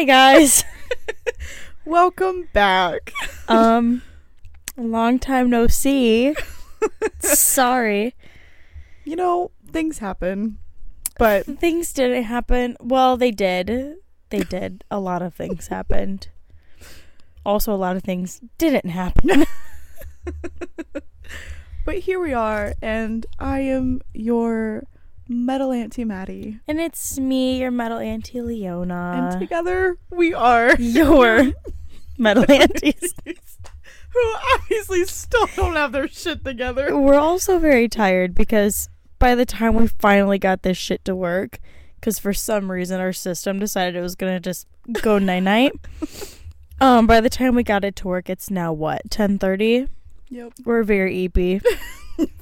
Hi guys. Welcome back. um long time no see. Sorry. You know, things happen. But Things didn't happen. Well, they did. They did. A lot of things happened. Also a lot of things didn't happen. but here we are and I am your metal auntie Maddie. and it's me, your metal auntie Leona. and together we are your metal aunties. who obviously still don't have their shit together. We're also very tired because by the time we finally got this shit to work, because for some reason our system decided it was gonna just go night night. um, by the time we got it to work, it's now what ten thirty. Yep. We're very EP.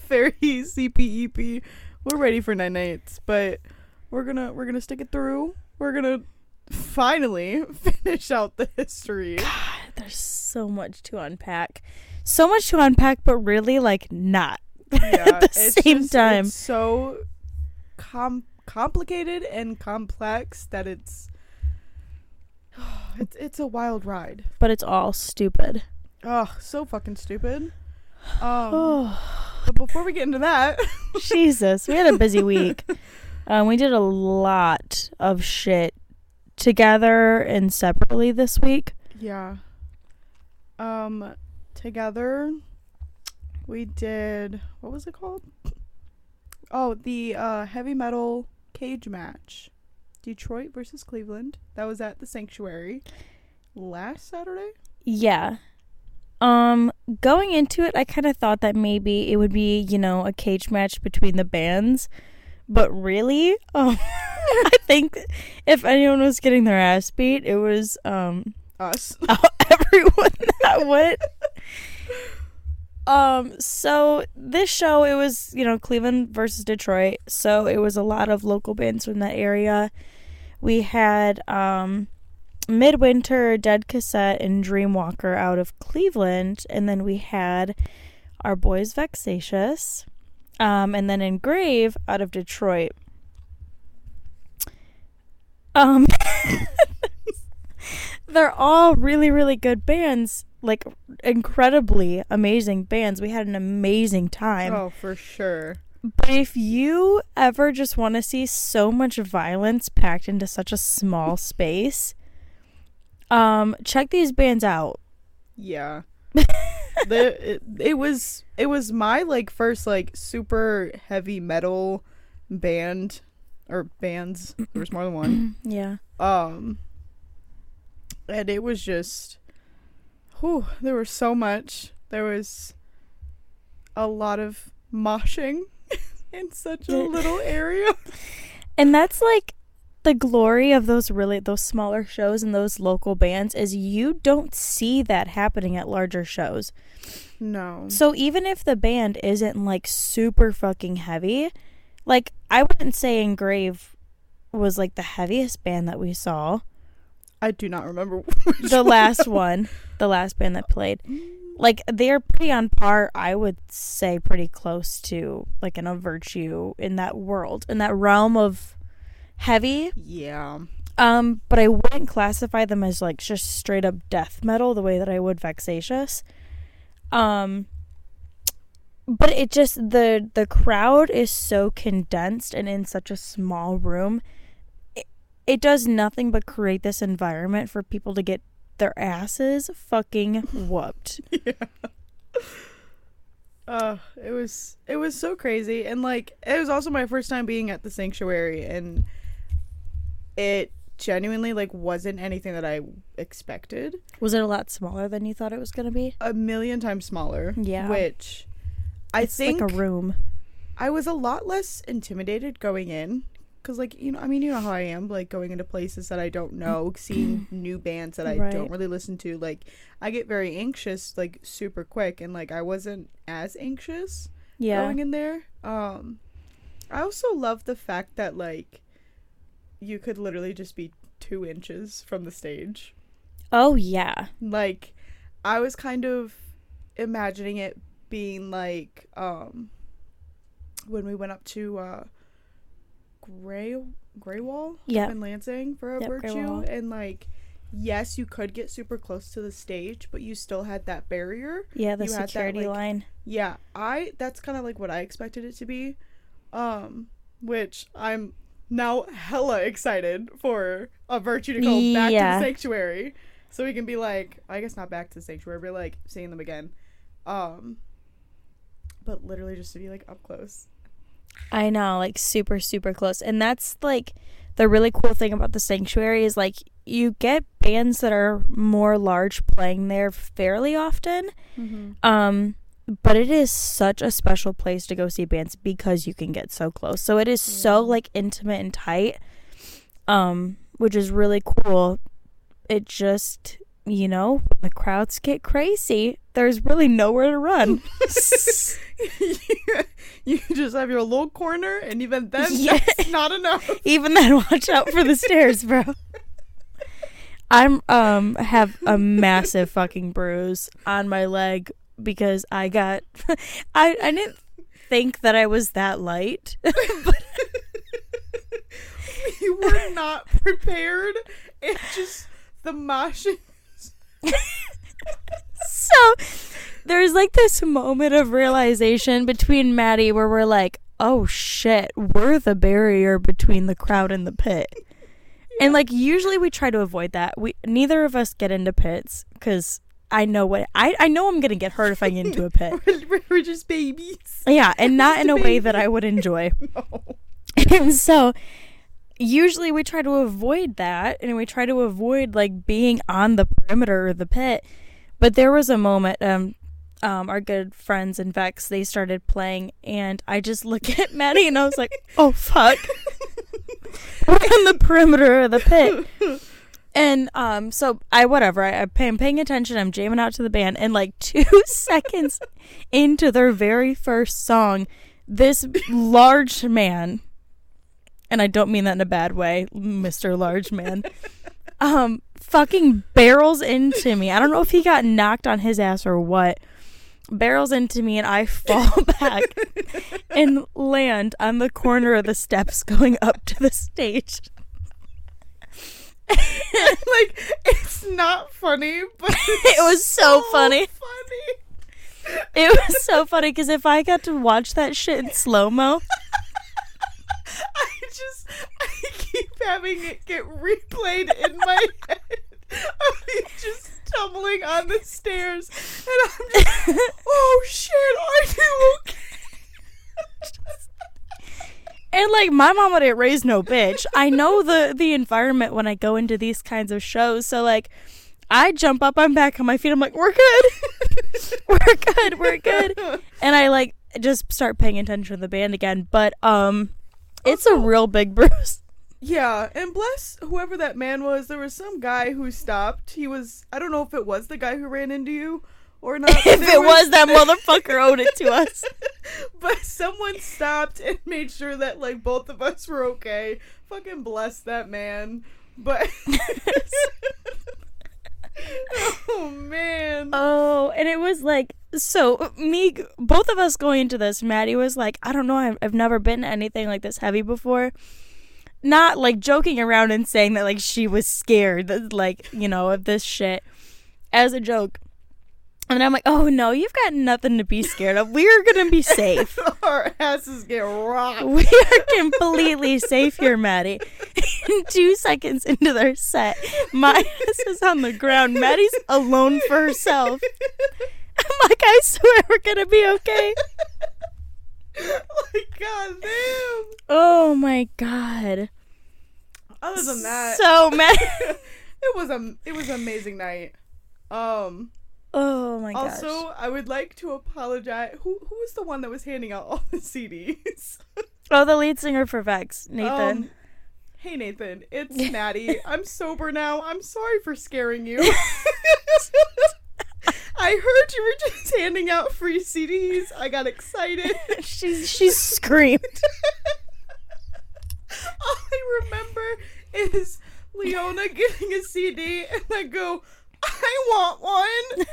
Very CPEP. We're ready for nine nights, but we're gonna we're gonna stick it through. We're gonna finally finish out the history. God, There's so much to unpack, so much to unpack, but really like not at the it's same just- time. It's so com- complicated and complex that it's it's it's a wild ride. But it's all stupid. Oh, so fucking stupid. Um, Oh. But before we get into that, Jesus, we had a busy week. Um, we did a lot of shit together and separately this week. yeah. Um, together we did what was it called? Oh, the uh heavy metal cage match. Detroit versus Cleveland. That was at the Sanctuary last Saturday. Yeah. Um, going into it, I kind of thought that maybe it would be, you know, a cage match between the bands, but really, um, I think if anyone was getting their ass beat, it was um Us. everyone that went. Um, so this show it was, you know, Cleveland versus Detroit. So it was a lot of local bands from that area. We had um Midwinter, Dead Cassette, and Dreamwalker out of Cleveland, and then we had our boys Vexatious, um, and then Engrave out of Detroit. Um, they're all really, really good bands, like incredibly amazing bands. We had an amazing time. Oh, for sure. But if you ever just want to see so much violence packed into such a small space, um, check these bands out. Yeah. the it, it was it was my like first like super heavy metal band or bands. There was more than one. Yeah. Um and it was just whew, there was so much. There was a lot of moshing in such a little area. And that's like the glory of those really those smaller shows and those local bands is you don't see that happening at larger shows. No. So even if the band isn't like super fucking heavy, like I wouldn't say Engrave was like the heaviest band that we saw. I do not remember the last one, the last band that played. Like they're pretty on par, I would say pretty close to like in a virtue in that world, in that realm of heavy. Yeah. Um, but I wouldn't classify them as like just straight up death metal the way that I would Vexatious. Um but it just the the crowd is so condensed and in such a small room. It, it does nothing but create this environment for people to get their asses fucking whooped. yeah. Uh, it was it was so crazy and like it was also my first time being at the sanctuary and it genuinely like wasn't anything that I expected. Was it a lot smaller than you thought it was going to be? A million times smaller. Yeah. Which I it's think like a room. I was a lot less intimidated going in cuz like you know I mean you know how I am like going into places that I don't know, seeing new bands that I Right. don't really listen to like I get very anxious like super quick and like I wasn't as anxious Yeah. going in there. Um, I also love the fact that like you could literally just be two inches from the stage. Oh yeah. Like, I was kind of imagining it being like um when we went up to uh Gray Grewal Yep. in Lansing for a Yep, virtue and like yes, you could get super close to the stage, but you still had that barrier. Yeah, the You had that, security like- line. Yeah, I that's kind of like what I expected it to be. Um, which I'm now hella excited for a virtue to go back to the sanctuary. So we can be like, I guess not back to the sanctuary, but like seeing them again. Um but literally just to be like up close. I know, like super, super close. And that's like the really cool thing about the sanctuary is like you get bands that are more large playing there fairly often. Mm-hmm. Um, but it is such a special place to go see bands because you can get so close. So it is so like intimate and tight. Um, which is really cool. It just you know, when the crowds get crazy, there's really nowhere to run. you just have your little corner, and even then, Yeah. that's not enough. Even then, watch out for the stairs, bro. I'm um have a massive fucking bruise on my leg because I got I I didn't think that I was that light. but you were not prepared. It just the motion. so there's like this moment of realization between Maddie where we're like, "Oh shit, we're the barrier between the crowd and the pit." And like usually we try to avoid that. We neither of us get into pits cuz I know what I I know I'm going to get hurt if I get into a pit. We're, we're just babies. Yeah, and not in a a way that. I would enjoy. No. and so usually we try to avoid that and we try to avoid like being on the perimeter of the pit but there was a moment um um our good friends in vex they started playing and i just look at maddie and i was like oh fuck we're on the perimeter of the pit and um so i whatever I, i'm paying, paying attention i'm jamming out to the band and like two seconds into their very first song this large man and I don't mean that in a bad way, Mr. Large Man, um, fucking barrels into me. I don't know if he got knocked on his ass or what. Barrels into me, and I fall back and land on the corner of the steps going up to the stage. like it's not funny, but It was so funny. Funny. It was so funny because if I got to watch that shit in slow mo, I just I keep having it get replayed in my head of you just tumbling on the stairs, and I'm just oh shit, are you okay? And like my mama didn't raise no bitch. I know the the environment when I go into these kinds of shows. So like I jump up, I'm back on my feet. I'm like, we're good, we're good, we're good. And I like just start paying attention to the band again. But um, it's a real big bruise. Yeah, and bless whoever that man was. There was some guy who stopped. He was I don't know if it was the guy who ran into you or not. if it was that motherfucker owed it to us. but someone stopped and made sure that like both of us were okay. Fucking bless that man. But oh man. Oh, and it was like so me both of us going into this, Maddie was like, I don't know, I've, I've never been anything like this heavy before. Not like joking around and saying that like she was scared that like, you know, of this shit as a joke. And I'm like, "Oh no, you've got nothing to be scared of. We're going to be safe. Our asses get rocked. We are completely safe here, Maddie." And 2 seconds into their set, my ass is on the ground. Maddie's alone for herself. I'm like, I swear we're gonna be okay. like god damn. Oh my god. Other than that, So mad. it was a it was an amazing night. Um. Oh my gosh. Also, I would like to apologize. Who who was the one that was handing out all the CDs? oh, the lead singer for Vex, Nathan. Um, hey Nathan, it's Maddie. I'm sober now. I'm sorry for scaring you. I heard you were just handing out free CDs. I got excited. she's she screamed. All I remember is Leona getting a CD, and I go, I want one.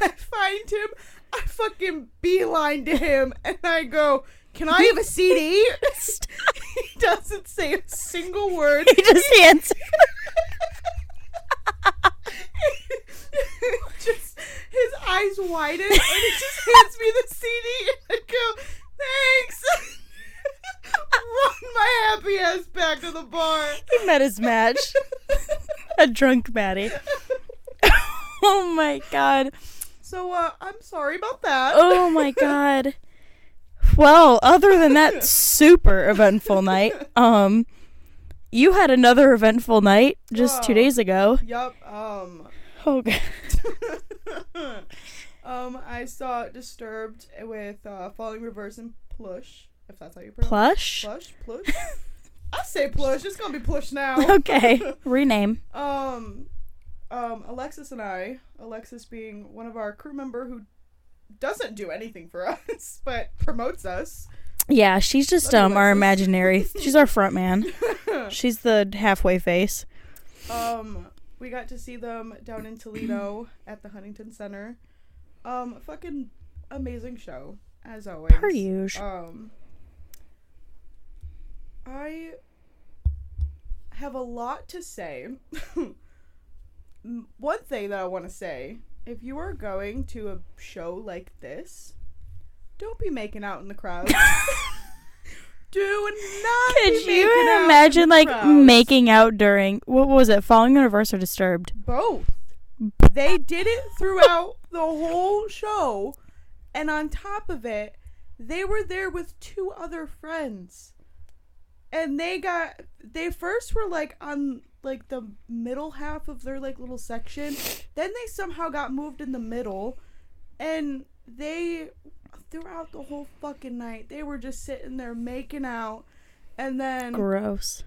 I find him. I fucking beeline to him and I go, Can I have a CD? he doesn't say a single word. He just hands. just his eyes widen and he just hands me the CD and I go, Thanks. Run my happy ass back to the bar. He met his match. a drunk Maddie. oh my god. So uh, I'm sorry about that. Oh my god. Well, other than that super eventful night, um you had another eventful night just 2 Oh. days ago. Yep. Um. Oh god. um. I saw Disturbed with uh, Falling Reverse and Plush. If that's how you pronounce it. Plush? Plush. Plush. I say Plush. It's gonna be Plush now. Okay. Rename. Um, um, Alexis and I, Alexis being one of our crew member who doesn't do anything for us, but promotes us. Yeah, she's just um our imaginary. She's our front man. She's the halfway face. Um, we got to see them down in Toledo at the Huntington Center. Um, fucking amazing show as always. Per usual. Um, I have a lot to say. One thing that I want to say if you are going to a show like this, don't be making out in the crowd. Do not Could you imagine like crowds. making out during what was it? Falling in reverse or disturbed? both. They did it throughout the whole show, and on top of it, they were there with two other friends. And they got they first were like on like the middle half of their like little section. Then they somehow got moved in the middle. And they throughout the whole fucking night they were just sitting there making out. And then Gross.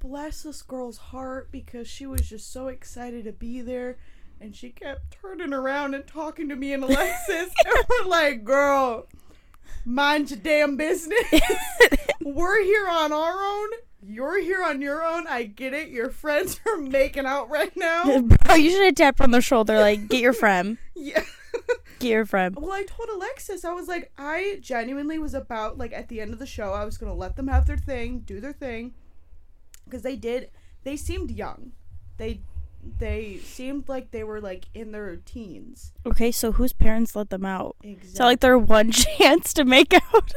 bless this girl's heart because she was just so excited to be there. And she kept turning around and talking to me and Alexis. And we're like girl mind your damn business. We're here on our own you're here on your own I get it your friends are making out right now Bro, you should have tapped on the shoulder like, get your friend. yeah Get your friend. Well, I told Alexis, I was like, I genuinely was about, like, at the end of the show, I was going to let them have their thing, do their thing. Because they did, they seemed young. They, they seemed like they were, like, in their teens. Okay, so whose parents let them out? Exactly. So like their one chance to make out.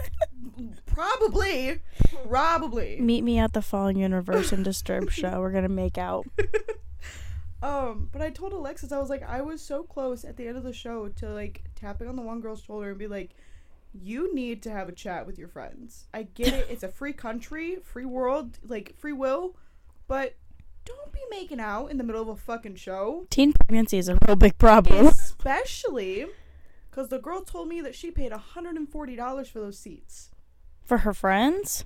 Probably. Probably. Meet me at the Falling in Reverse and Disturbed show. We're gonna make out. Um, but I told Alexis, I was like, I was so close at the end of the show to, like, tapping on the one girl's shoulder and be like, you need to have a chat with your friends. I get it. It's a free country, free world, like free will, but don't be making out in the middle of a fucking show. Teen pregnancy is a real big problem. Especially because the girl told me that she paid $140 for those seats. For her friends?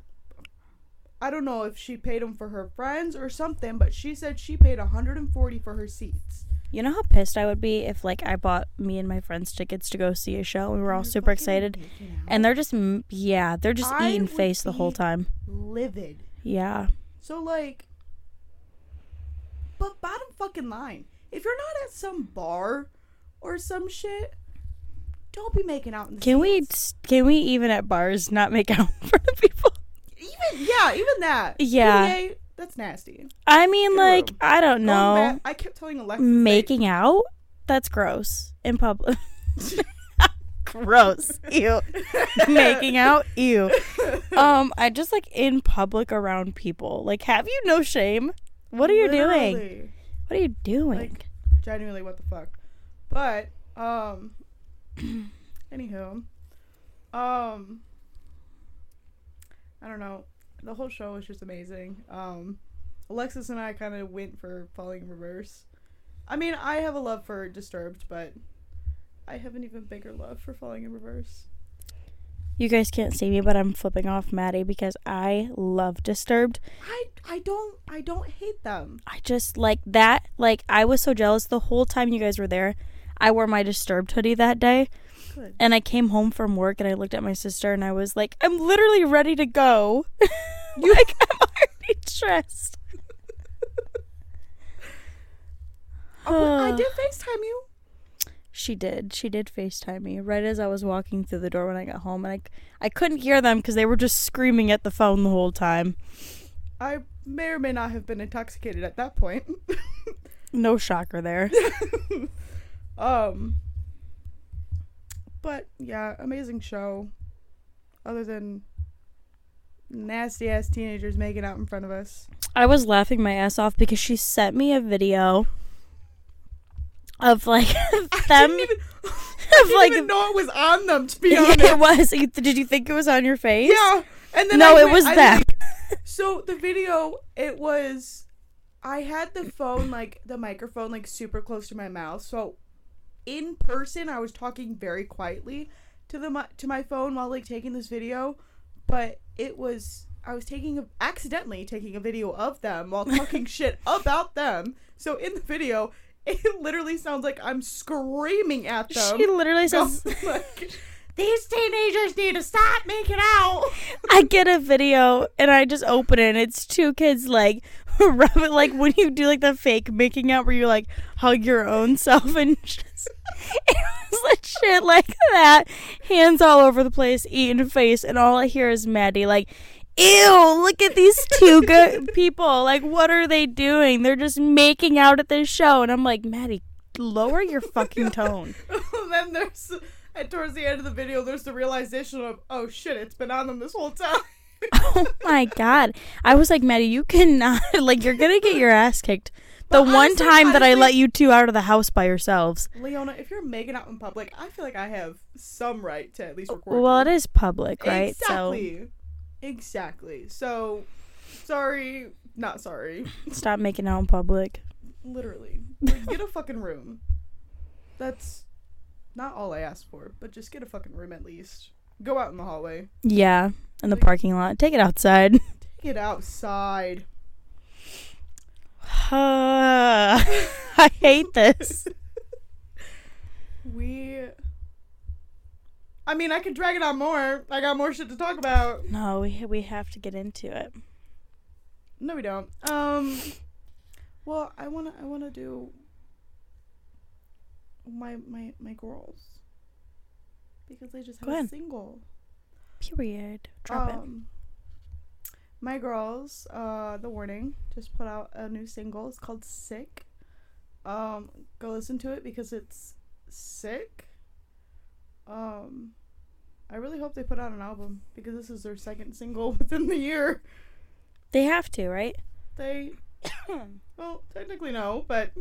I don't know if she paid them for her friends or something, but she said she paid 140 for her seats. You know how pissed I would be if like I bought me and my friends tickets to go see a show and we were all You're super excited and they're just yeah, they're just I eating face the whole time. livid. Yeah. So like, but bottom fucking line, if you're not at some bar or some shit, don't be making out in the Can we can we even at bars not make out for the people? even yeah even that Yeah. PDA, that's nasty. I mean like room. I don't know. back- I kept telling they- Making out? That's gross. In public. gross. Ew. Making out? Ew. Um, I just like in public around people. Like, have you no shame? What are you doing? What are you doing? Like, genuinely what the fuck? But um anywho um i don't know. The whole show was just amazing. Um alexis and i kind of went for falling in reverse. I mean i have a love for disturbed but i have an even bigger love for falling in reverse you guys can't see me, but I'm flipping off Maddie because I love Disturbed. i i don't i don't hate them I just like that. Like, I was so jealous the whole time you guys were there. I wore my Disturbed hoodie that day. good And I came home from work and I looked at my sister and I was like, I'm literally ready to go. You like, I'm already dressed. oh, i did facetime you She did. She did FaceTime me right as I was walking through the door when I got home. And I, I couldn't hear them because they were just screaming at the phone the whole time. i may or may not have been intoxicated at that point No shocker there. Um, But yeah, amazing show. Other than nasty ass teenagers making out in front of us. I was laughing my ass off because she sent me a video of like them even, of I like didn't even know it was on them. To be honest, it was. Did you think it was on your face? Yeah, and then No, it was I, them. like- so the video, it was, I had the phone like the microphone like super close to my mouth. So, in person, I was talking very quietly to the to my phone while like taking this video, but it was I was taking a, accidentally taking a video of them while talking shit about them. So in the video, it literally sounds like I'm screaming at them. She literally says, these teenagers need to stop making out. I get a video and I just open it and it's two kids like rub it like when you do like the fake making out where you like hug your own self and just it was like shit like that. Hands all over the place, eating face, and all I hear is Maddie like Ew, look at these two good people. Like, what are they doing? They're just making out at this show. And I'm like, Maddie, lower your fucking tone. and then there's and towards the end of the video there's the realization of oh shit it's been on them this whole time Oh my god. I was like, Maddie, you cannot like you're gonna get your ass kicked. The But one honestly- time that I let you two out of the house by yourselves. leona if you're making out in public i feel like i have some right to at least record Well, it is public, right? exactly exactly so sorry not sorry stop making out in public. literally Like, get a fucking room that's not all i asked for but just get a fucking room at least go out in the hallway Yeah, in the parking lot. Take it outside. take it outside I hate this. We. I mean, I could drag it on more. I got more shit to talk about. No, we we have to get into it. No, we don't. Um. Well, I wanna. I wanna do. My my my girls. Because they just Go have a single. Period. Drop it. um, My girls, uh, The Warning, just put out a new single. It's called Sick. Um, go listen to it because it's sick. Um, I really hope they put out an album because this is their second single within the year. They have to, right? They, well, technically no, but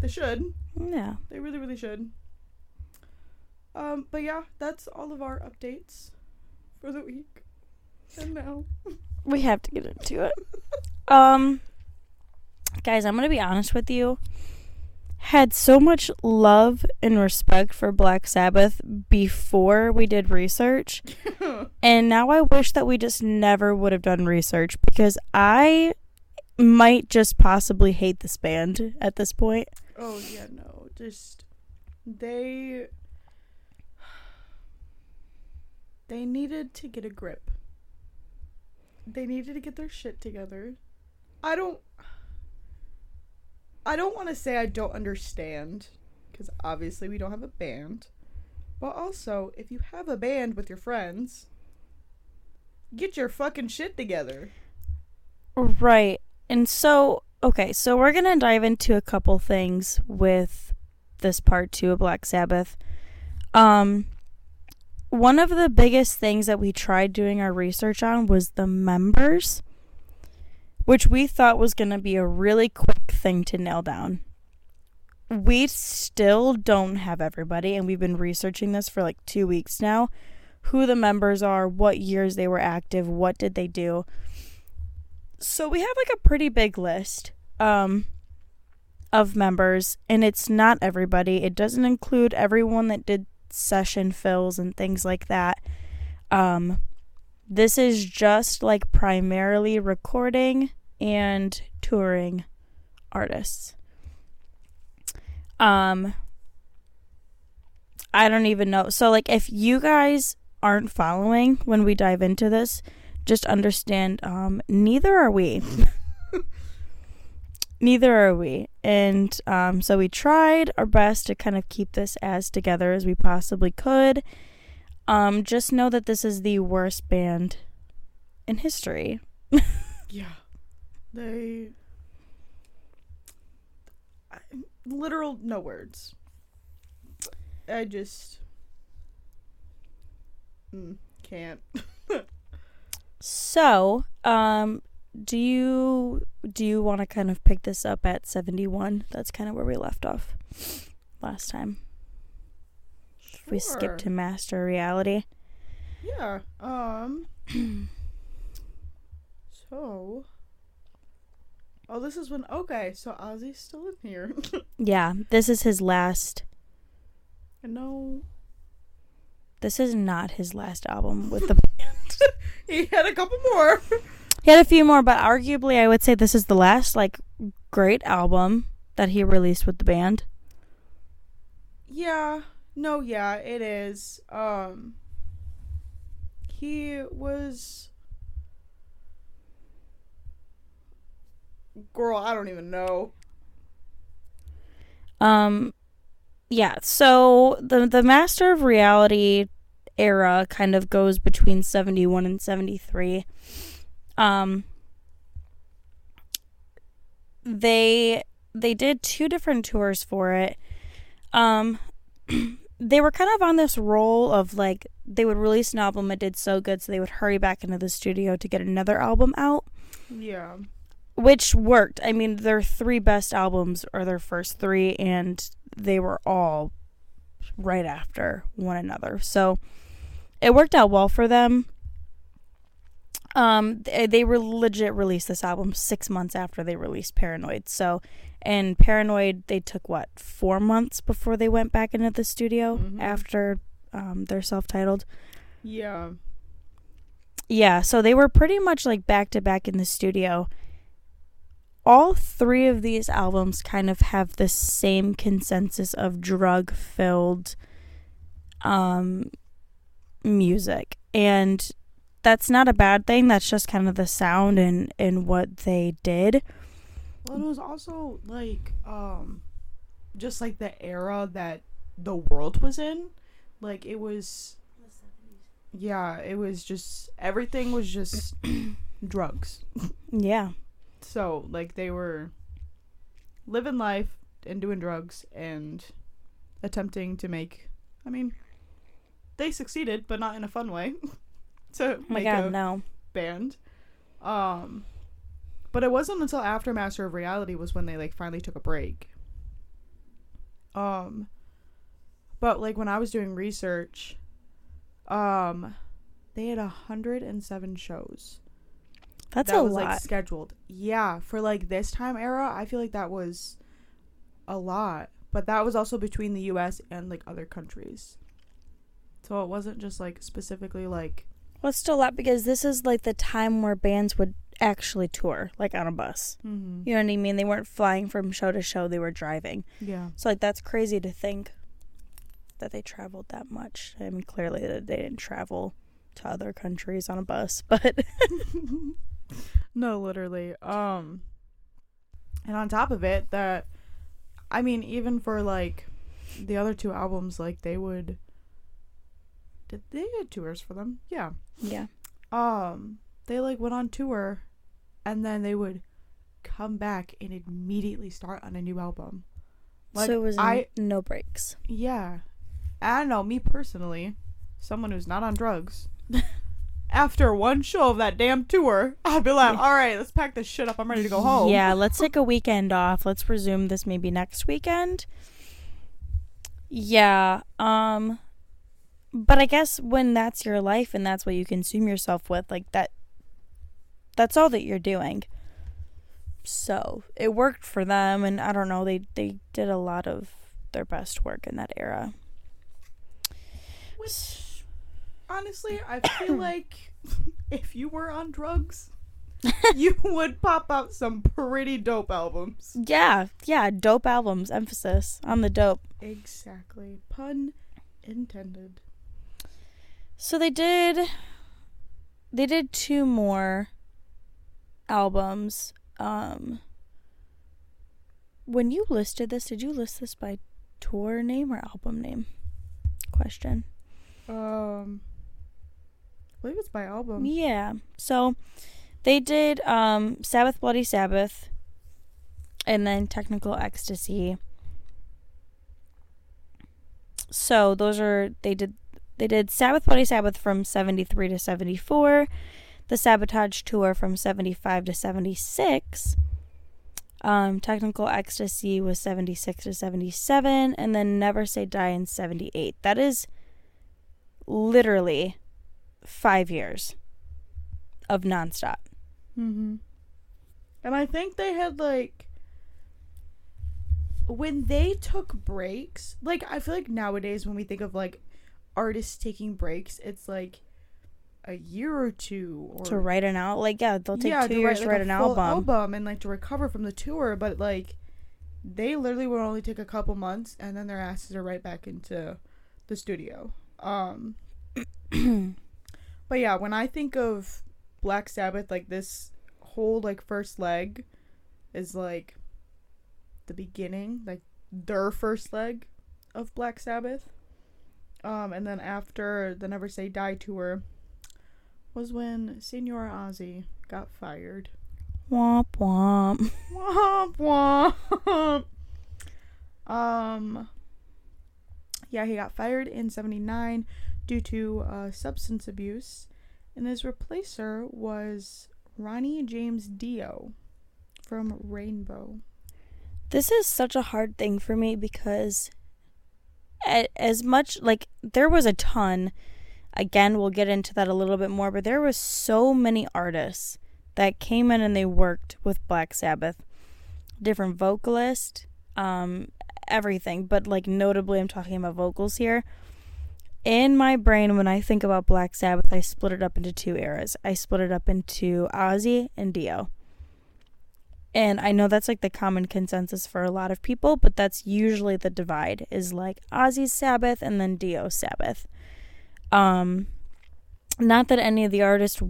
they should. Yeah. They really, really should. Um, but yeah, that's all of our updates for the week. And now. We have to get into it. Um guys, I'm going to be honest with you. Had so much love and respect for Black Sabbath before we did research, and now I wish that we just never would have done research because I might just possibly hate this band at this point. Oh yeah, no. Just they they needed to get a grip. They needed to get their shit together. I don't I don't want to say I don't understand cuz obviously we don't have a band. But also, if you have a band with your friends, get your fucking shit together. Right. And so, okay, so we're going to dive into a couple things with this part 2 of Black Sabbath. Um one of the biggest things that we tried doing our research on was the members, which we thought was going to be a really quick thing to nail down. We still don't have everybody, and we've been researching this for like two weeks now. Who the members are, what years they were active, what did they do. So we have like a pretty big list um, of members, and it's not everybody. It doesn't include everyone that did session fills and things like that. Um, this is just like primarily recording and touring artists. Um, I don't even know. So, like, if you guys aren't following when we dive into this, just understand um, neither are we. neither are we. And um, so we tried our best to kind of keep this as together as we possibly could. Um, just know that this is the worst band in history. Yeah. They. I, literal, no words. I just. Mm, can't. So, um, do you do you want to kind of pick this up at seventy one? That's kind of where we left off last time. We skipped to master reality. Yeah. Um. so. Oh, this is when. Okay, so Ozzy's still in here. Yeah, this is his last. I know This is not his last album with the band. he had a couple more. he had a few more, but arguably, I would say this is the last like great album that he released with the band. Yeah. No, yeah, it is. Um he was Girl, I don't even know. Um, yeah. So the the Master of Reality era kind of goes between seventy one and seventy three. Um, they they did two different tours for it. Um, they were kind of on this roll of like they would release an album it did so good, so they would hurry back into the studio to get another album out Yeah. which worked. I mean, their three best albums are their first three, and they were all right after one another. So it worked out well for them. Um, they, they were legit released this album six months after they released Paranoid. So, and Paranoid, they took what four months before they went back into the studio Mhm. after um, their self-titled. Yeah. Yeah, so they were pretty much like back to back in the studio. All three of these albums kind of have the same consensus of drug filled um music. And that's not a bad thing. That's just kind of the sound and, and what they did. Well, it was also like um just like the era that the world was in. Like it was Yeah, it was just everything was just drugs. Yeah. So, like they were living life and doing drugs and attempting to make I mean they succeeded, but not in a fun way. to Oh make god, a no. band. Um but it wasn't until after Master of Reality was when they like finally took a break. Um but like when I was doing research, um they had a hundred and seven shows That's that a was lot. like scheduled. Yeah, for like this time era, I feel like that was a lot. But that was also between the US and like other countries. So it wasn't just like specifically like well, it's still a lot because this is like the time where bands would actually tour, like on a bus. mm-hmm. You know what I mean? They weren't flying from show to show, they were driving. yeah. So like that's crazy to think that they traveled that much. I mean, clearly that they didn't travel to other countries on a bus, but no, literally. Um and on top of it that I mean even for like the other two albums like they would did they had tours for them? Yeah. yeah. um they like went on tour and then they would come back and immediately start on a new album like so it was i no breaks. yeah i don't know me personally someone who's not on drugs after one show of that damn tour i'd be like all right let's pack this shit up i'm ready to go home Yeah, let's take a weekend off. Let's resume this maybe next weekend. Yeah, um but I guess when that's your life and that's what you consume yourself with, like that that's all that you're doing. So, it worked for them and I don't know, they they did a lot of their best work in that era. which honestly i feel like if you were on drugs you would pop out some pretty dope albums Yeah, yeah, dope albums, emphasis on the dope. Exactly. Pun intended. So they did they did two more albums. Um when you listed this, did you list this by tour name or album name? Question. Um, I believe it's by album. Yeah. So they did um Sabbath Bloody Sabbath and then Technical Ecstasy. So those are they did they did Sabbath Bloody Sabbath from 73 to 74, the Sabotage Tour from 75 to 76. Um, Technical Ecstasy was 76 to 77, and then Never Say Die in 78. That is literally five years of nonstop. Mm-hmm. And I think they had like when they took breaks. Like I feel like nowadays when we think of like artists taking breaks, it's like a year or two or to write an out, like yeah, they'll take yeah, two to years to like, write a an full album. and like to recover from the tour. But like they literally would only take a couple months and then their asses are right back into the studio. Um, but yeah, when I think of Black Sabbath, like this whole like first leg is like the beginning, like their first leg of Black Sabbath. Um, and then after the Never Say Die tour was when Senor Ozzy got fired. Womp womp. Womp womp. Um. Yeah, he got fired in '79 due to uh, substance abuse, and his replacer was Ronnie James Dio from Rainbow. This is such a hard thing for me because as much like there was a ton again we'll get into that a little bit more but there was so many artists that came in and they worked with Black Sabbath. Different vocalist um everything but like notably I'm talking about vocals here. In my brain when I think about Black Sabbath I split it up into two eras. I split it up into Ozzy and Dio. And I know that's like the common consensus for a lot of people, but that's usually the divide is like Ozzy's Sabbath and then Dio's Sabbath. Um, not that any of the artists,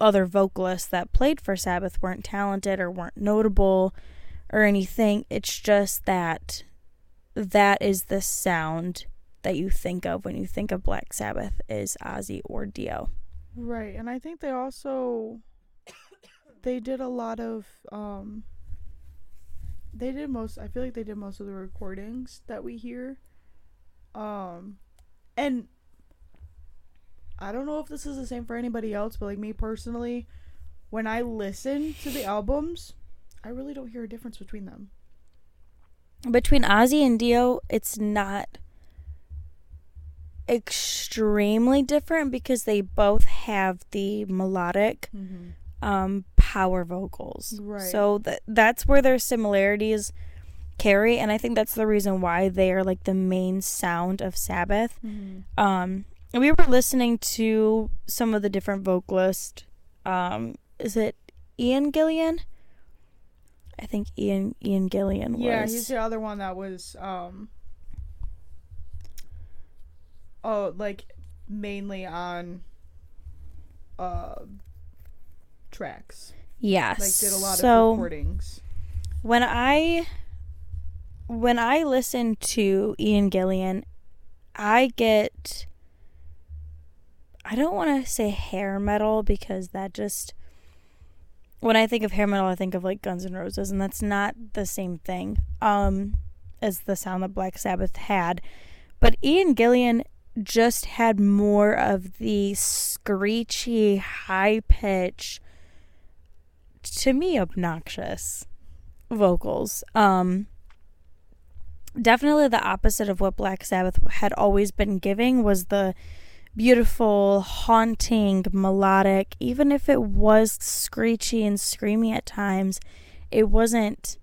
other vocalists that played for Sabbath weren't talented or weren't notable or anything. It's just that that is the sound that you think of when you think of Black Sabbath is Ozzy or Dio. Right, and I think they also they did a lot of um they did most I feel like they did most of the recordings that we hear. Um and I don't know if this is the same for anybody else, but like me personally, when I listen to the albums, I really don't hear a difference between them. between Ozzy and Dio, it's not extremely different because they both have the melodic um power vocals. Right. So that that's where their similarities carry and I think that's the reason why they are like the main sound of Sabbath. Um and we were listening to some of the different vocalists. Um is it Ian Gillian? I think Ian Ian Gillian was Yeah, he's the other one that was um oh like mainly on uh tracks. Yes. Like did a lot so, of recordings. when I when I listen to Ian Gillian, I get I don't want to say hair metal because that just when I think of hair metal, I think of like Guns N' Roses, and that's not the same thing um, as the sound that Black Sabbath had. But Ian Gillian just had more of the screechy, high pitch, to me, obnoxious vocals. Um, definitely the opposite of what Black Sabbath had always been giving was the beautiful, haunting, melodic. Even if it was screechy and screamy at times, it wasn't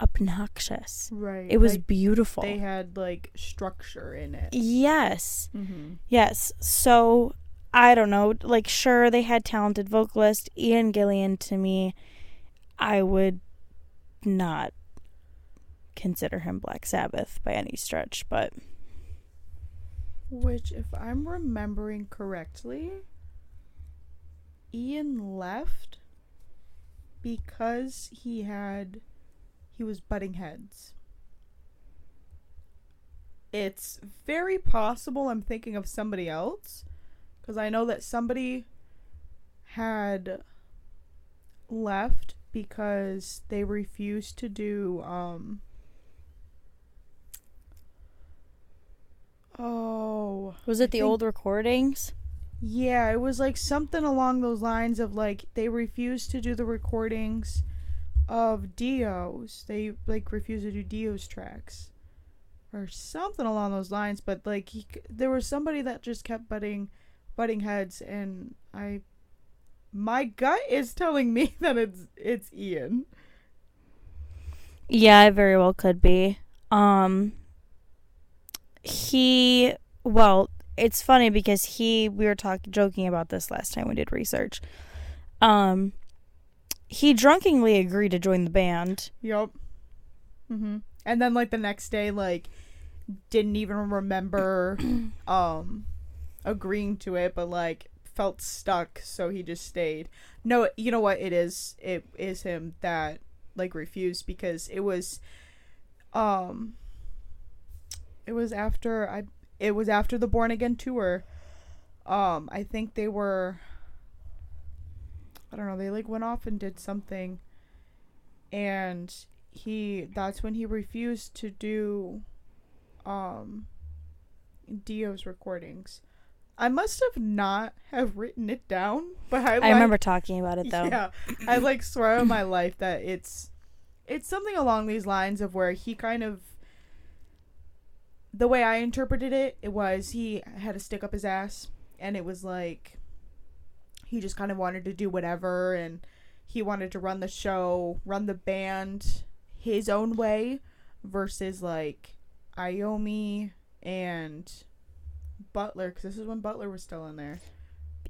obnoxious. Right. It was like, beautiful. they had like structure in it. yes. Mm-hmm. Yes. So I don't know. Like, sure, they had talented vocalist Ian Gillian. To me, I would not consider him Black Sabbath by any stretch, but Which, if I'm remembering correctly, Ian left because he had he was butting heads. It's very possible I'm thinking of somebody else because I know that somebody had left because they refused to do um oh Was it I the think- old recordings? Yeah, it was like something along those lines of like they refused to do the recordings of Dio's. They like refused to do Dio's tracks. Or something along those lines, but like he, there was somebody that just kept butting butting heads and I my gut is telling me that it's it's Ian. Yeah, it very well could be. Um he well, it's funny because he we were talking joking about this last time we did research. Um he drunkenly agreed to join the band. Yep. mm-hmm. And then like the next day like didn't even remember um agreeing to it but like felt stuck so he just stayed. No, you know what it is? It is him that like refused because it was um it was after I it was after the Born Again tour. Um I think they were I don't know, they like went off and did something and he that's when he refused to do um Dio's recordings. I must have not have written it down, but I, I like- remember talking about it though. yeah, I like swear on my life that it's it's something along these lines of where he kind of the way I interpreted it, it was he had to stick up his ass and it was like he just kind of wanted to do whatever and he wanted to run the show, run the band his own way versus like Iommi and Butler cuz this is when Butler was still in there.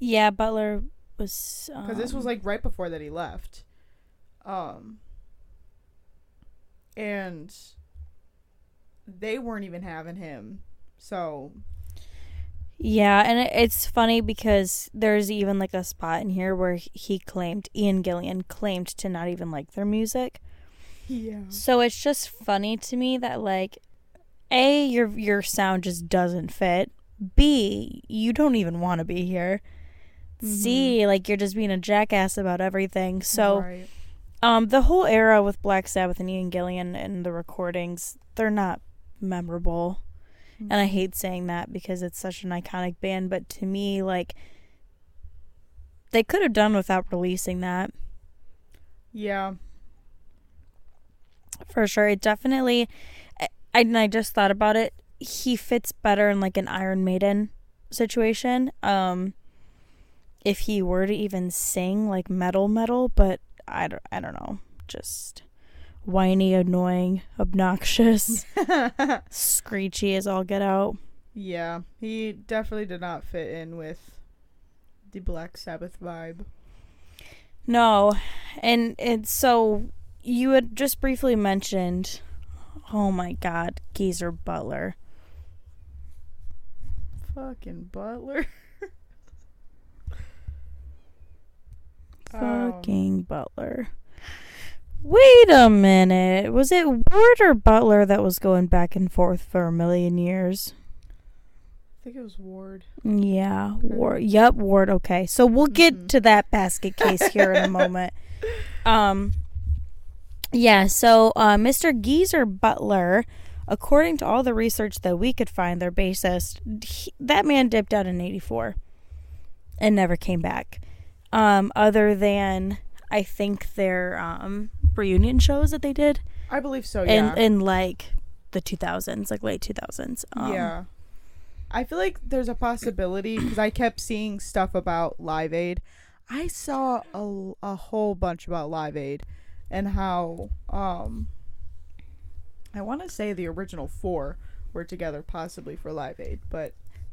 Yeah, Butler was because this was um, like right before that he left um and they weren't even having him so Yeah, and it's funny because there's even like a spot in here where he claimed Ian Gillan claimed to not even like their music. yeah So it's just funny to me that like A your your sound just doesn't fit. B you don't even want to be here. C like you're just being a jackass about everything. So right. um the whole era with Black Sabbath and Ian Gillan and the recordings, they're not memorable. And I hate saying that because it's such an iconic band, but to me like they could have done without releasing that. yeah For sure. It definitely I, and I just thought about it. He fits better in like an Iron Maiden situation. Um if he were to even sing like metal metal, but I don't, I don't know. Just whiny, annoying, obnoxious, screechy as all get out. yeah he definitely did not fit in with the black sabbath vibe No. And it's so you had just briefly mentioned oh my god, Geezer Butler. fucking butler Um, Fucking Butler. Wait a minute. Was it Ward or Butler that was going back and forth for a million years? i think it was ward Yeah, Ward. Yep, Ward. Okay, so we'll get Mhm. to that basket case here in a moment. Um, yeah. So, uh, Mr. Geezer Butler, according to all the research that we could find, their bassist, he, that man dipped out in '84 and never came back. Um, other than I think their um reunion shows that they did i believe so yeah in in like the 2000s, like late 2000s. Um, yeah. I feel like there's a possibility because I kept seeing stuff about Live Aid. I saw a, a whole bunch about Live Aid and how um I want to say the original four were together possibly for Live Aid, but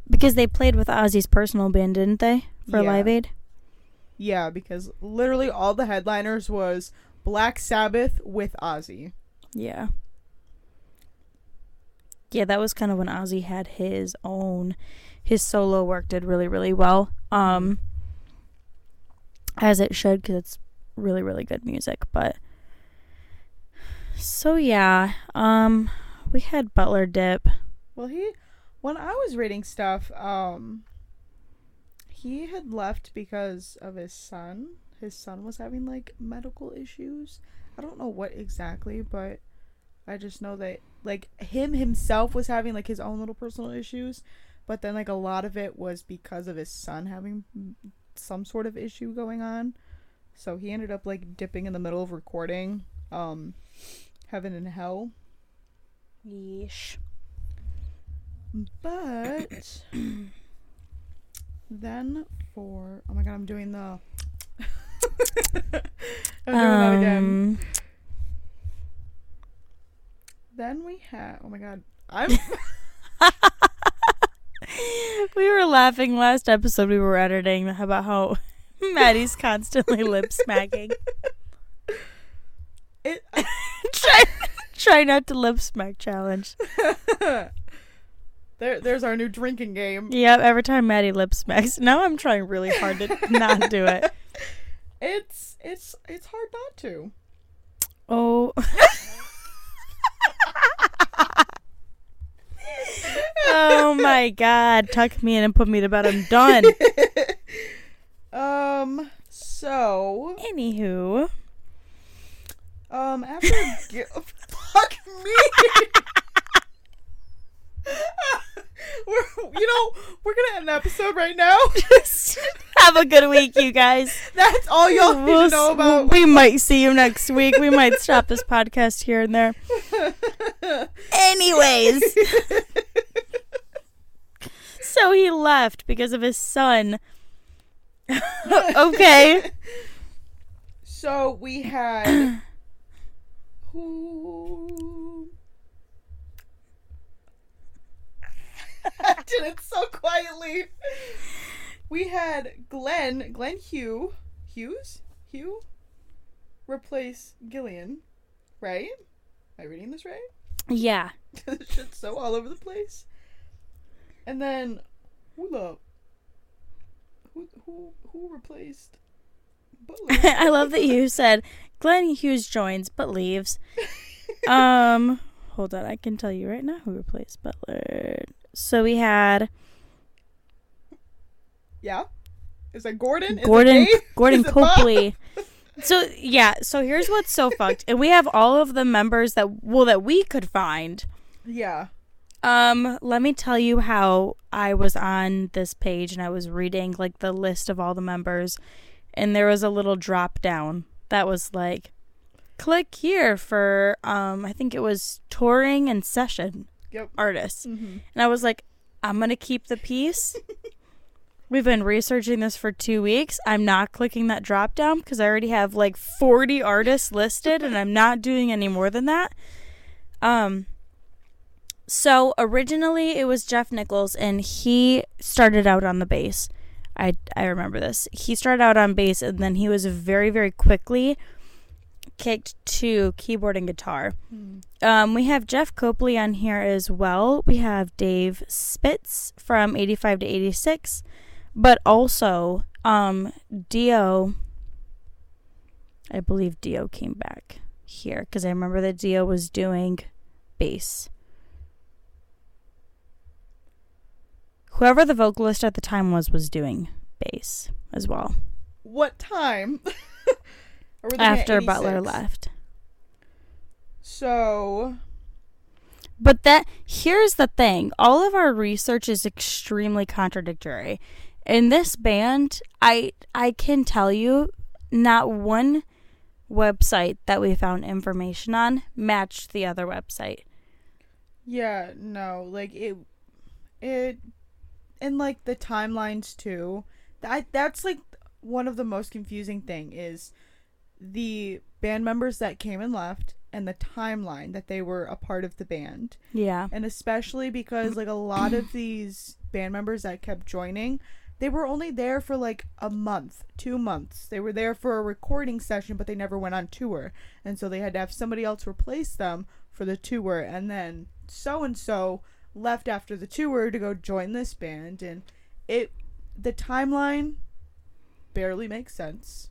because they played with Ozzy's personal band, didn't they? For Yeah. Live Aid. yeah, because literally all the headliners was Black Sabbath with Ozzy. Yeah. Yeah, that was kind of when Ozzy had his own his solo work did really really well. Um as it should cuz it's really really good music, but so yeah, um we had Butler Dip. Well, he when I was reading stuff, um he had left because of his son. His son was having like medical issues. I don't know what exactly, but I just know that like him himself was having like his own little personal issues, but then like a lot of it was because of his son having some sort of issue going on. So he ended up like dipping in the middle of recording um Heaven and Hell. Yeesh. But then for oh my god, I'm doing the I'm doing that again. Um, Then we have oh my god. I'm we were laughing last episode we were editing about how Maddie's constantly lip smacking. it try, try not to lip smack challenge. there there's our new drinking game. Yep, every time Maddie lip smacks. Now I'm trying really hard to not do it. It's it's it's hard not to. Oh. oh my god. Tuck me in and put me to bed. I'm done. Um so Anywho. um after gi- fuck me. We're, you know, we're gonna end the episode right now. Just have a good week, you guys. That's all y'all need We'll to know about. We might see you next week. We might stop this podcast here and there. Anyways, so he left because of his son. okay. So we had who I did it so quietly. We had Glenn, Glenn Hugh, Hughes, Hugh, replace Gillan, right? Am I reading this right? Yeah. This shit's so all over the place. And then who the who who who replaced Butler? I love that you said Glenn Hughes joins but leaves. Um, hold on, I can tell you right now who replaced Butler. So we had Yeah. Is that Gordon? Is Gordon? Gordon Is? Copley. So yeah, so here's what's so fucked, and we have all of the members that well that we could find. Yeah. Um, let me tell you how I was on this page and I was reading like the list of all the members, and there was a little drop down that was like, click here for um I think it was touring and session Yep. artists, Mm-hmm. and I was like, I'm gonna keep the peace. We've been researching this for two weeks. I'm not clicking that drop down because I already have like 40 artists listed and I'm not doing any more than that. Um, so originally it was Geoff Nicholls and he started out on the bass. I, I remember this. He started out on bass and then he was very, very quickly kicked to keyboard and guitar. Um, we have Jeff Copley on here as well. We have Dave Spitz from 85 to 86, but also um, Dio. I believe Dio came back here because I remember that Dio was doing bass. Whoever the vocalist at the time was was doing bass as well What time? Or were they at after Butler left. So But that here's the thing. All of our research is extremely contradictory. In this band, I I can tell you not one website that we found information on matched the other website. yeah, no, like it, it, and like the timelines too. That that's like one of the most confusing thing is the band members that came and left and the timeline that they were a part of the band. Yeah. and especially because like a lot of these band members that kept joining they were only there for like a month two months. They were there for a recording session but they never went on tour. And so they had to have somebody else replace them for the tour. And then so and so left after the tour to go join this band. And it the timeline barely makes sense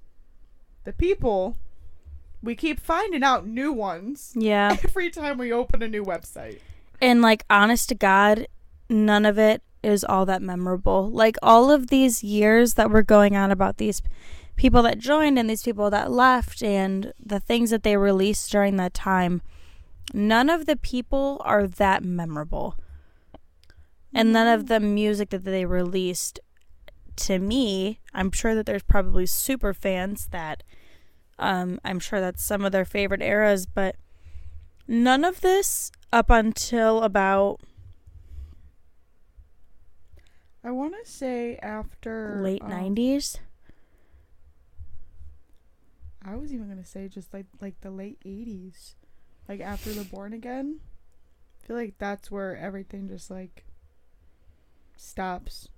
the people we keep finding out new ones Yeah. every time we open a new website And like honest to God, none of it is all that memorable. Like all of these years that were going on about these people that joined and these people that left and the things that they released during that time, none of the people are that memorable. and none of the music that they released to me, I'm sure that there's probably super fans that um I'm sure that's some of their favorite eras, but none of this up until about I want to say after late um, 90s. I was even gonna say just like like the late '80s, like after the Born Again. I feel like that's where everything just like stops.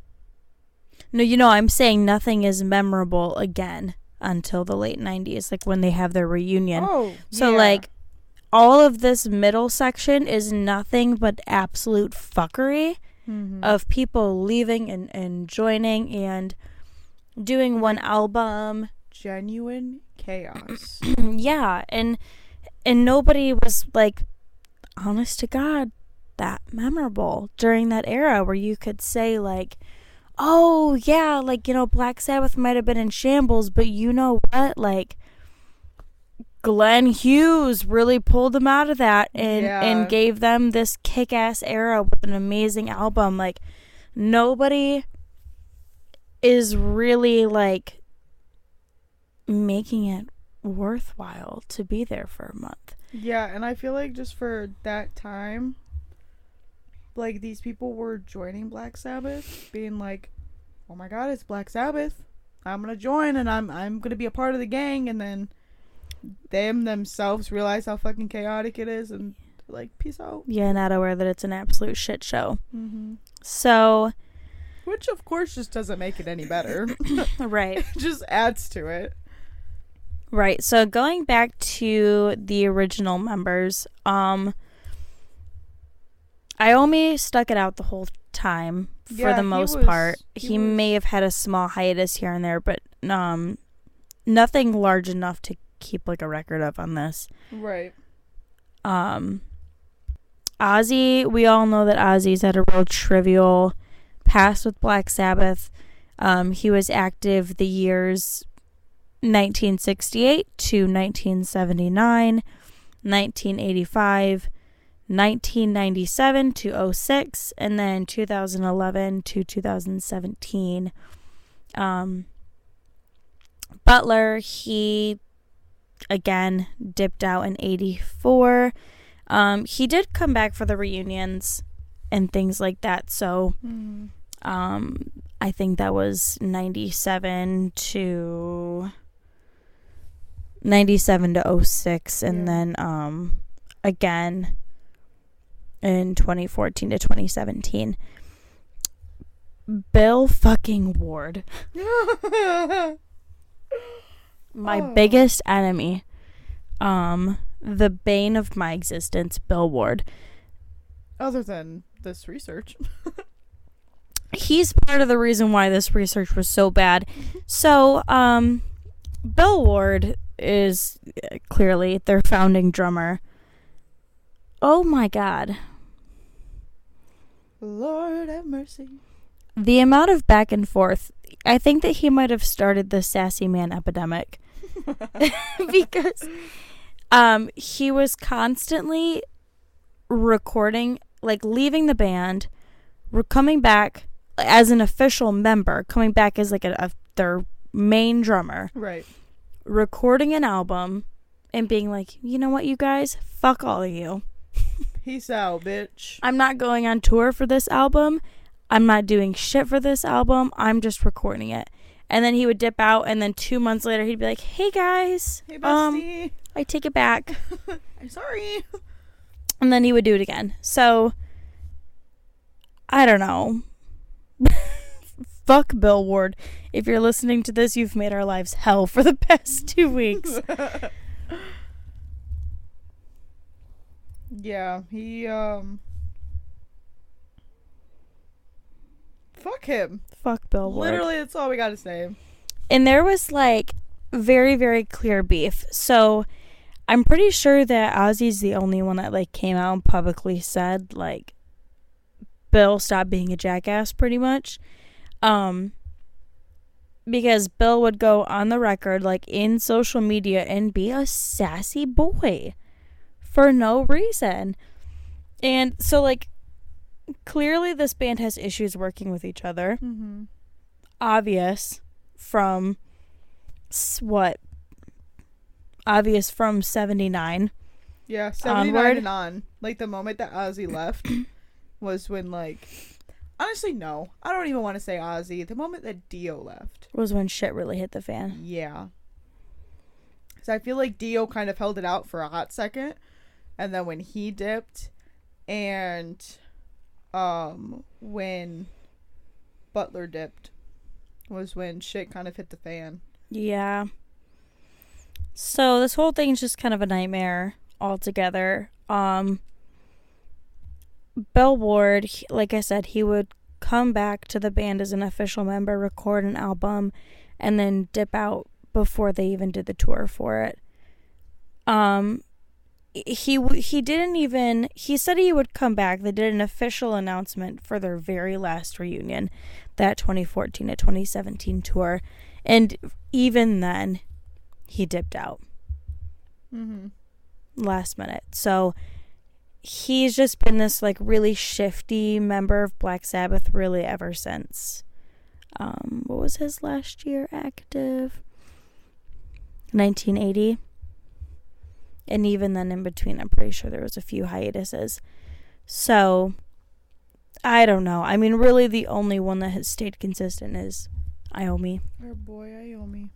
No, you know, I'm saying nothing is memorable again until the late 90s, like when they have their reunion. Oh, so, yeah. like, all of this middle section is nothing but absolute fuckery Mhm. of people leaving and, and joining and doing one album. genuine chaos. yeah, and and nobody was like honest to God that memorable during that era where you could say like oh yeah like you know Black Sabbath might have been in shambles but you know what like Glenn Hughes really pulled them out of that and Yeah. and gave them this kick-ass era with an amazing album like nobody is really like making it worthwhile to be there for a month. yeah, and I feel like just for that time, like these people were joining Black Sabbath, being like, "Oh my God, it's Black Sabbath! I'm gonna join, and I'm I'm gonna be a part of the gang." And then them themselves realize how fucking chaotic it is, and like, peace out. Yeah, not aware that it's an absolute shit show. Mm-hmm. So, Which of course just doesn't make it any better. right. it just adds to it. Right. So going back to the original members, um Iommi stuck it out the whole time for Yeah, the he most was- part. he He, may have had a small hiatus here and there, but um nothing large enough to keep like a record of on this. Right. Um Ozzy, we all know that Ozzy's had a real trivial past with Black Sabbath. Um, he was active the years 1968 to 1979, 1985, 1997 to 06, and then 2011 to 2017. Um, Butler, he again dipped out in 84. Um, he did come back for the reunions and things like that. So, Mm. um, I think that was 97 to 97 to 06 and Yeah. then um again in 2014 to 2017. Bill fucking Ward, my Oh. biggest enemy. Um the bane of my existence, Bill Ward. Other than this research. he's part of the reason why this research was so bad. So, um, Bill Ward is uh, clearly their founding drummer. Oh my god. Lord have mercy. The amount of back and forth, I think that he might have started the sassy man epidemic. because um he was constantly recording like leaving the band we're coming back as an official member coming back as like a, a their main drummer Right. recording an album and being like you know what you guys fuck all of you Peace out, bitch. i'm not going on tour for this album i'm not doing shit for this album i'm just recording it and then he would dip out and then two months later he'd be like hey guys Hey, um i take it back I'm sorry. and then he would do it again. So I don't know. Fuck Bill Ward. If you're listening to this, you've made our lives hell for the past two weeks. Yeah, he um. Fuck him. Fuck Bill Ward. Literally, that's all we gotta say. And there was like very, very clear beef. So I'm pretty sure that Ozzy's the only one that like came out and publicly said like Bill stop being a jackass pretty much. Um because Bill would go on the record like in social media and be a sassy boy for no reason. And so like clearly this band has issues working with each other. Mm-hmm. Obvious from what? Obvious from 79. Yeah, 79 Onward. and on. Like the moment that Ozzy left was when like honestly no. I don't even want to say Ozzy. The moment that Dio left. was when shit really hit the fan. Yeah. So I feel like Dio kind of held it out for a hot second and then when he dipped and um when Butler dipped was when shit kind of hit the fan. Yeah. So this whole thing's just kind of a nightmare altogether. Um Bill Ward, he- like I said, he would come back to the band as an official member, record an album, and then dip out before they even did the tour for it. Um he he didn't even he said he would come back. They did an official announcement for their very last reunion, that 2014 to 2017 tour. And even then, he dipped out Mm-hmm. last minute. So he's just been this like really shifty member of Black Sabbath really ever since. Um, what was his last year active? 1980. And even then, in between, I'm pretty sure there was a few hiatuses. So I don't know. I mean, really, the only one that has stayed consistent is Iommi. Our boy Iommi.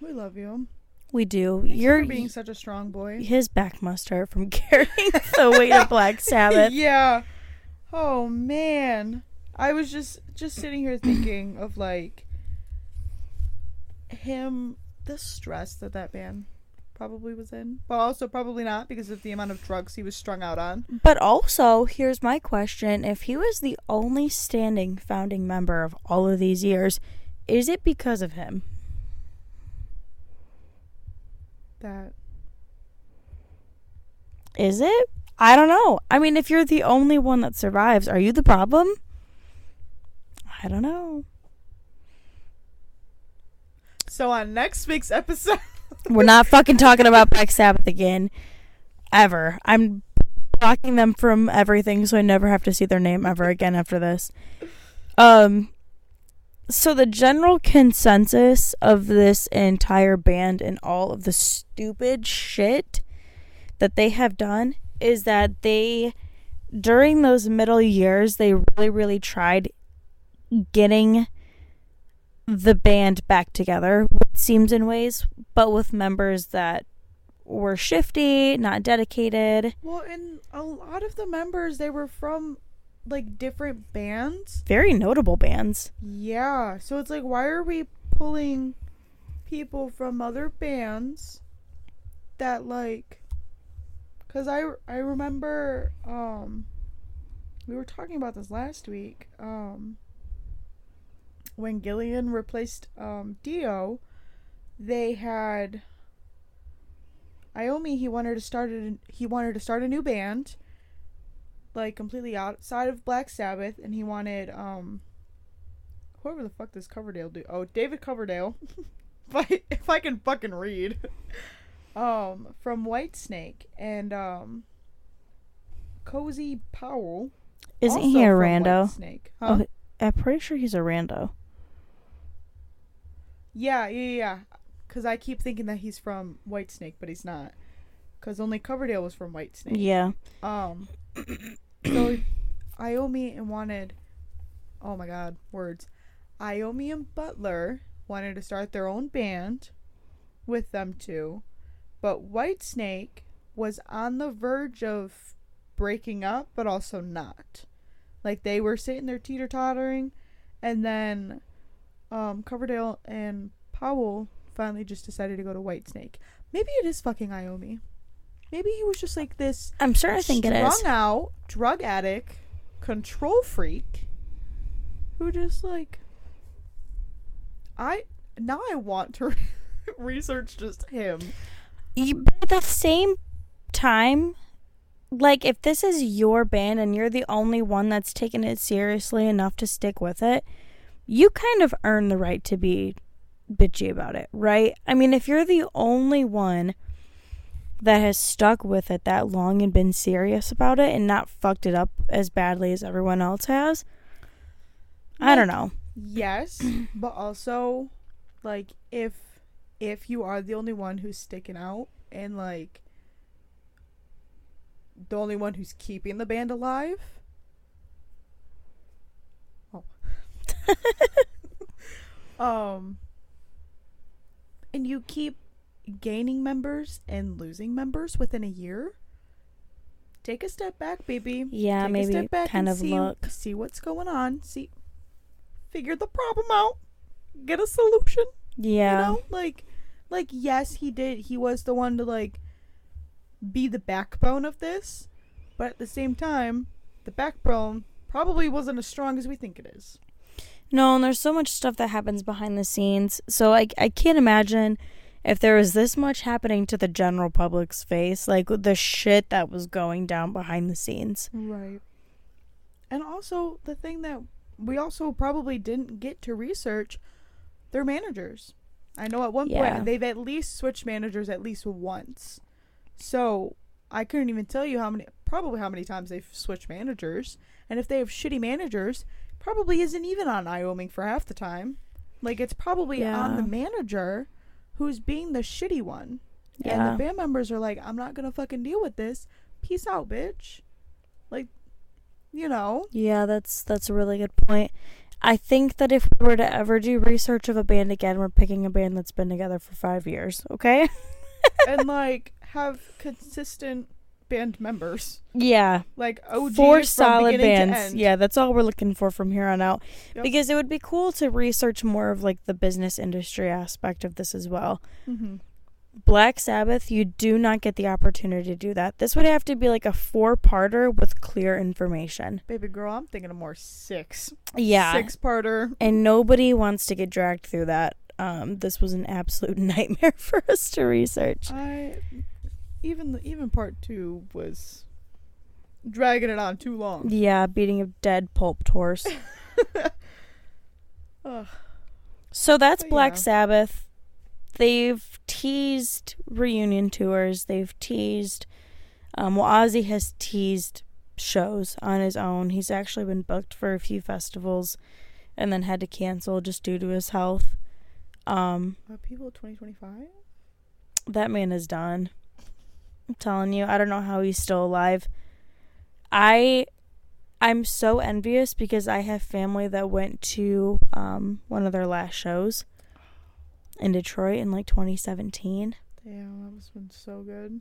We love you. We do. Thank you You're being such a strong boy. his back must hurt from carrying the weight of Black Sabbath. yeah. Oh man. I was just just sitting here thinking of like him the stress that that band probably was in. But also probably not because of the amount of drugs he was strung out on. But also, here's my question: If he was the only standing founding member of all of these years, is it because of him? That Is it? I don't know. I mean, if you're the only one that survives, are you the problem? I don't know. So on next week's episode We're not fucking talking about Black Sabbath again. Ever. I'm blocking them from everything so I never have to see their name ever again after this. Um so the general consensus of this entire band and all of the stupid shit that they have done is that they during those middle years they really really tried getting the band back together it seems in ways but with members that were shifty not dedicated Well, and a lot of the members they were from like different bands. very notable bands Yeah. So it's like why are we pulling people from other bands that like cuz I I remember um we were talking about this last week um when Gillan replaced um Dio they had Iommi he wanted to start a, he wanted to start a new band like completely outside of Black Sabbath and he wanted um whoever the fuck does Coverdale do? Oh, David Coverdale. if I if I can fucking read. um, from Whitesnake and um, Cozy Powell. isn't he a rando Whitesnake. Huh? Oh, i'm pretty sure he's a rando Yeah, yeah, yeah, yeah. Cause I keep thinking that he's from Whitesnake, but he's not. Cause only Coverdale was from Whitesnake. yeah Um, so Iommi and wanted, oh my god, words. Iommi and Butler wanted to start their own band with them two, but Whitesnake was on the verge of breaking up, but also not. Like they were sitting there teeter tottering, and then um, Coverdale and Powell finally just decided to go to Whitesnake. Maybe it is fucking Iommi. Maybe he was just like this i'm sure i think it is strung out drug addict, control freak, who just like I now I want to research just him. But at the same time like if this is your band and you're the only one that's taken it seriously enough to stick with it you kind of earn the right to be bitchy about it right i mean if you're the only one that has stuck with it that long and been serious about it and not fucked it up as badly as everyone else has. I don't know. Yes, but also like if if you are the only one who's sticking out and like the only one who's keeping the band alive. Oh. um and you keep gaining members and losing members within a year. Take a step back, baby. Yeah, Take a maybe step back kind and of see, look. see what's going on. See, figure the problem out. Get a solution. Yeah. You know, like, like yes, he did. He was the one to like be the backbone of this, but at the same time, the backbone probably wasn't as strong as we think it is. No, and there's so much stuff that happens behind the scenes. So I I can't imagine if there was this much happening to the general public's face, like the shit that was going down behind the scenes. Right. And also the thing that we also probably didn't get to research their managers. I know at one Yeah. point they've at least switched managers at least once. So I couldn't even tell you how many probably how many times they've switched managers. And if they have shitty managers, probably isn't even on Iommi for half the time. Like it's probably on the manager who's being the shitty one. And the band members are like, I'm not gonna fucking deal with this. Peace out, bitch. Like, you know. Yeah, that's that's a really good point. I think that if we were to ever do research of a band again, we're picking a band that's been together for five years. Okay. and like have consistent band members. Yeah. Like OG Four from solid bands. Yeah, that's all we're looking for from here on out. Yep. Because it would be cool to research more of like the business industry aspect of this as well. Mm-hmm. Black Sabbath, you do not get the opportunity to do that. This would have to be like a four-parter with clear information. Baby girl, I'm thinking of more six. Yeah. Six parter. And nobody wants to get dragged through that. Um, this was an absolute nightmare for us to research. I even the, even part two was dragging it on too long. Yeah, beating a dead pulp horse. So that's But Black yeah. Sabbath. They've teased reunion tours. They've teased. Um, well, Ozzy has teased shows on his own. He's actually been booked for a few festivals, and then had to cancel just due to his health. Um, Uh, people 2025. that man is done. I'm telling you, I don't know how he's still alive. I I'm so envious because I have family that went to um one of their last shows in Detroit in like 2017. Damn, that was been so good.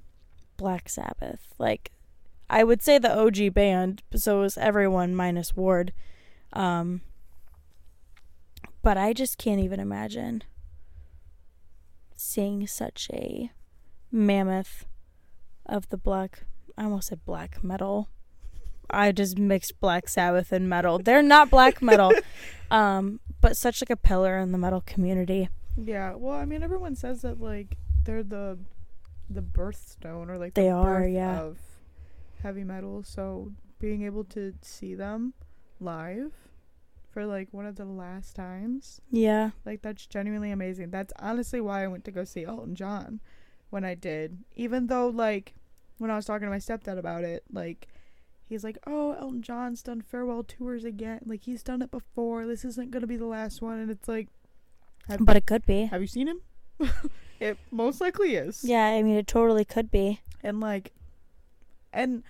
Black Sabbath. Like I would say the OG band, so it was everyone minus Ward. Um but I just can't even imagine seeing such a mammoth of the black I almost said black metal. I just mixed Black Sabbath and metal. They're not black metal. um but such like a pillar in the metal community. Yeah, well, I mean, everyone says that like they're the the birthstone or like They the are, birth yeah. of heavy metal. So being able to see them live for like one of the last times, Yeah. like that's genuinely amazing. That's honestly why I went to go see Elton John when I did. Even though like when I was talking to my stepdad about it, like he's like, "Oh, Elton John's done farewell tours again. Like he's done it before. This isn't gonna be the last one." And it's like, have, But it could be. have you seen him? it most likely is. Yeah, I mean it totally could be. And like, and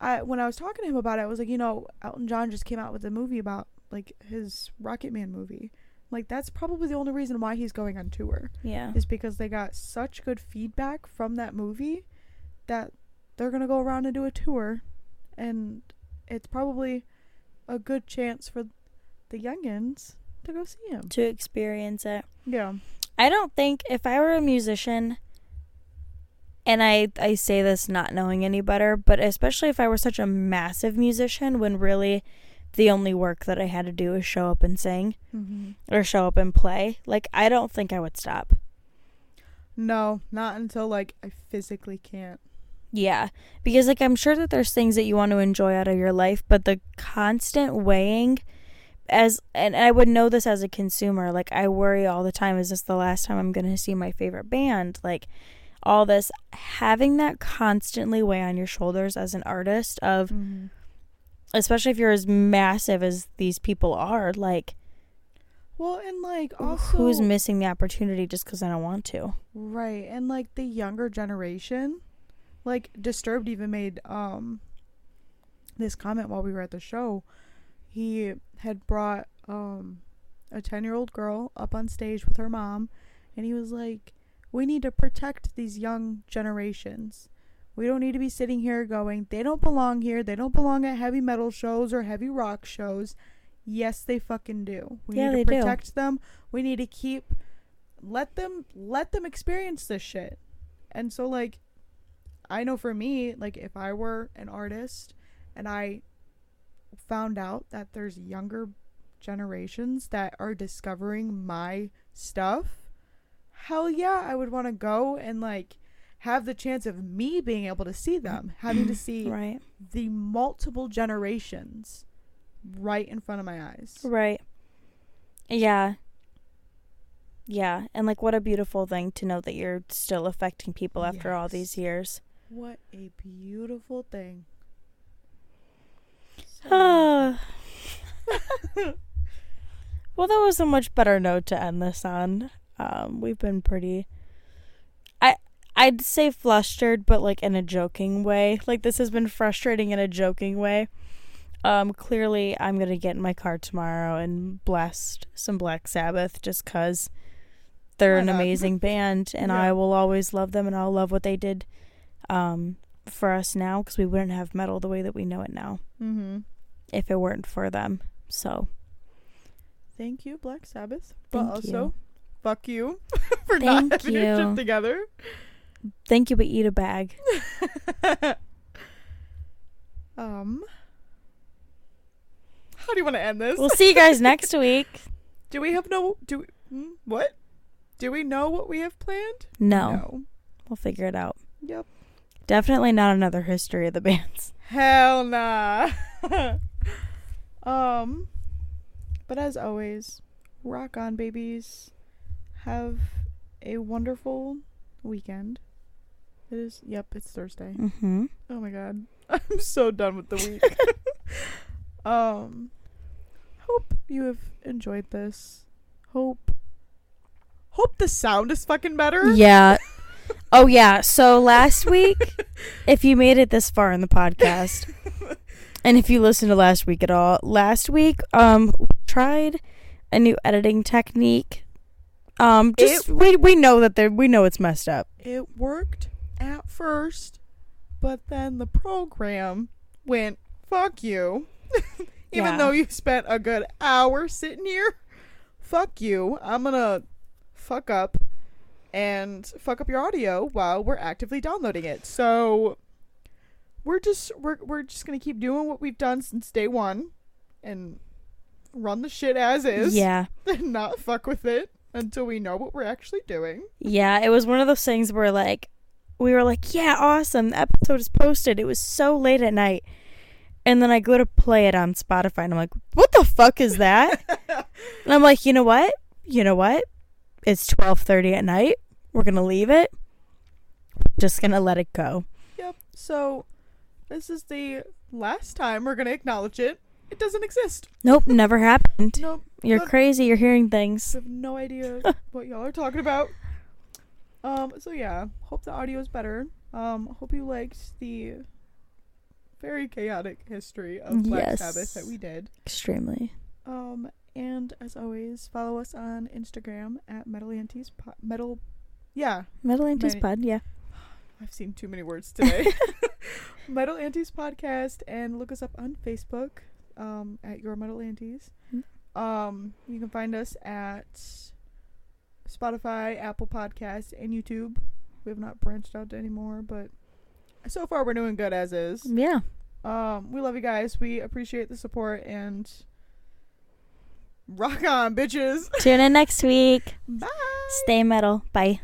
I when I was talking to him about it, I was like, you know, Elton John just came out with a movie about like his Rocket Man movie. Like that's probably the only reason why he's going on tour Yeah. is because they got such good feedback from that movie that they're gonna go around and do a tour, and it's probably a good chance for the youngins to go see him. To experience it. Yeah. I don't think if I were a musician and I I say this not knowing any better, but especially if I were such a massive musician when really the only work that I had to do was show up and sing Mm-hmm. or show up and play, like I don't think I would stop. No, not until like I physically can't. Yeah, because like I'm sure that there's things that you want to enjoy out of your life, but the constant weighing as and I would know this as a consumer, like I worry all the time is this the last time I'm going to see my favorite band? Like all this having that constantly weigh on your shoulders as an artist of Mm-hmm. Especially if you're as massive as these people are like Well, and like also who's missing the opportunity just because I don't want to. Right. And like the younger generation, like Disturbed even made um this comment while we were at the show. He had brought um a 10-year-old girl up on stage with her mom and he was like, "We need to protect these young generations. We don't need to be sitting here going, they don't belong here. They don't belong at heavy metal shows or heavy rock shows." Yes, they fucking do. We Yeah, need to do. protect them. We need to keep let them let them experience this shit. And so like I know for me, like if I were an artist and I found out that there's younger generations that are discovering my stuff, hell yeah, I would want to go and like have the chance of me being able to see them, having to see Right. the multiple generations right in front of my eyes. Right. Yeah. Yeah, and like what a beautiful thing to know that you're still affecting people after all these years. What a beautiful thing. So- well, that was a much better note to end this on. Um, we've been pretty I'd say flustered, but like in a joking way. Like this has been frustrating in a joking way. Um, clearly I'm gonna get in my car tomorrow and blast some Black Sabbath just cause they're an amazing band and Yeah. I will always love them and I'll love what they did um for us now because we wouldn't have metal the way that we know it now mm-hmm. if it weren't for them. So Thank you, Black Sabbath. But Thank also, you. fuck you for Thank not having your you. shit together. Thank you, but eat a bag. um, how do you want to end this? We'll see you guys next week. do we have no? Do we, hmm, what? Do we know what we have planned? No, we'll figure it out. Yep. Definitely not another history of the bands. Hell nah. um, but as always, rock on, babies. Have a wonderful weekend. It is. Yep, it's Thursday. Mm-hmm. Oh my god. I'm so done with the week. um hope you have enjoyed this. Hope hope the sound is fucking better. Yeah. Oh yeah. So last week, if you made it this far in the podcast, and if you listened to last week at all, last week um we tried a new editing technique. Um, just It- we we know that there we know it's messed up. It worked at first, but then the program went fuck you. Even Yeah. though you spent a good hour sitting here, fuck you. I'm going to fuck up and fuck up your audio while we're actively downloading it. So we're just we're we're just going to keep doing what we've done since day 1 and run the shit as is Yeah. and not fuck with it until we know what we're actually doing. Yeah, it was one of those things where like we were like, "Yeah, awesome. The episode is posted." It was so late at night. And then I go to play it on Spotify and I'm like, "What the fuck is that?" and I'm like, "You know what? You know what? It's 12:30 at night. We're going to leave it. Just going to let it go." Yep. So this is the last time we're gonna acknowledge it. It doesn't exist. Nope, never happened. Nope. You're crazy. You're hearing things. I have no idea what y'all are talking about. Um. So yeah. Hope the audio is better. Um. Hope you liked the very chaotic history of Black Yes. Sabbath that we did. Extremely. Um. And as always, follow us on Instagram at Metal Antis. Po- Metal. Yeah. Metal Antis Right. Pod, yeah. I've seen too many words today. Metal Antis podcast and look us up on Facebook um, at Your Metal Antis. Mm. Um, you can find us at Spotify, Apple Podcast, and YouTube. We have not branched out to anymore, but so far we're doing good as is. Yeah. Um, we love you guys. We appreciate the support and rock on, bitches. Tune in next week. Bye. Stay metal. Bye.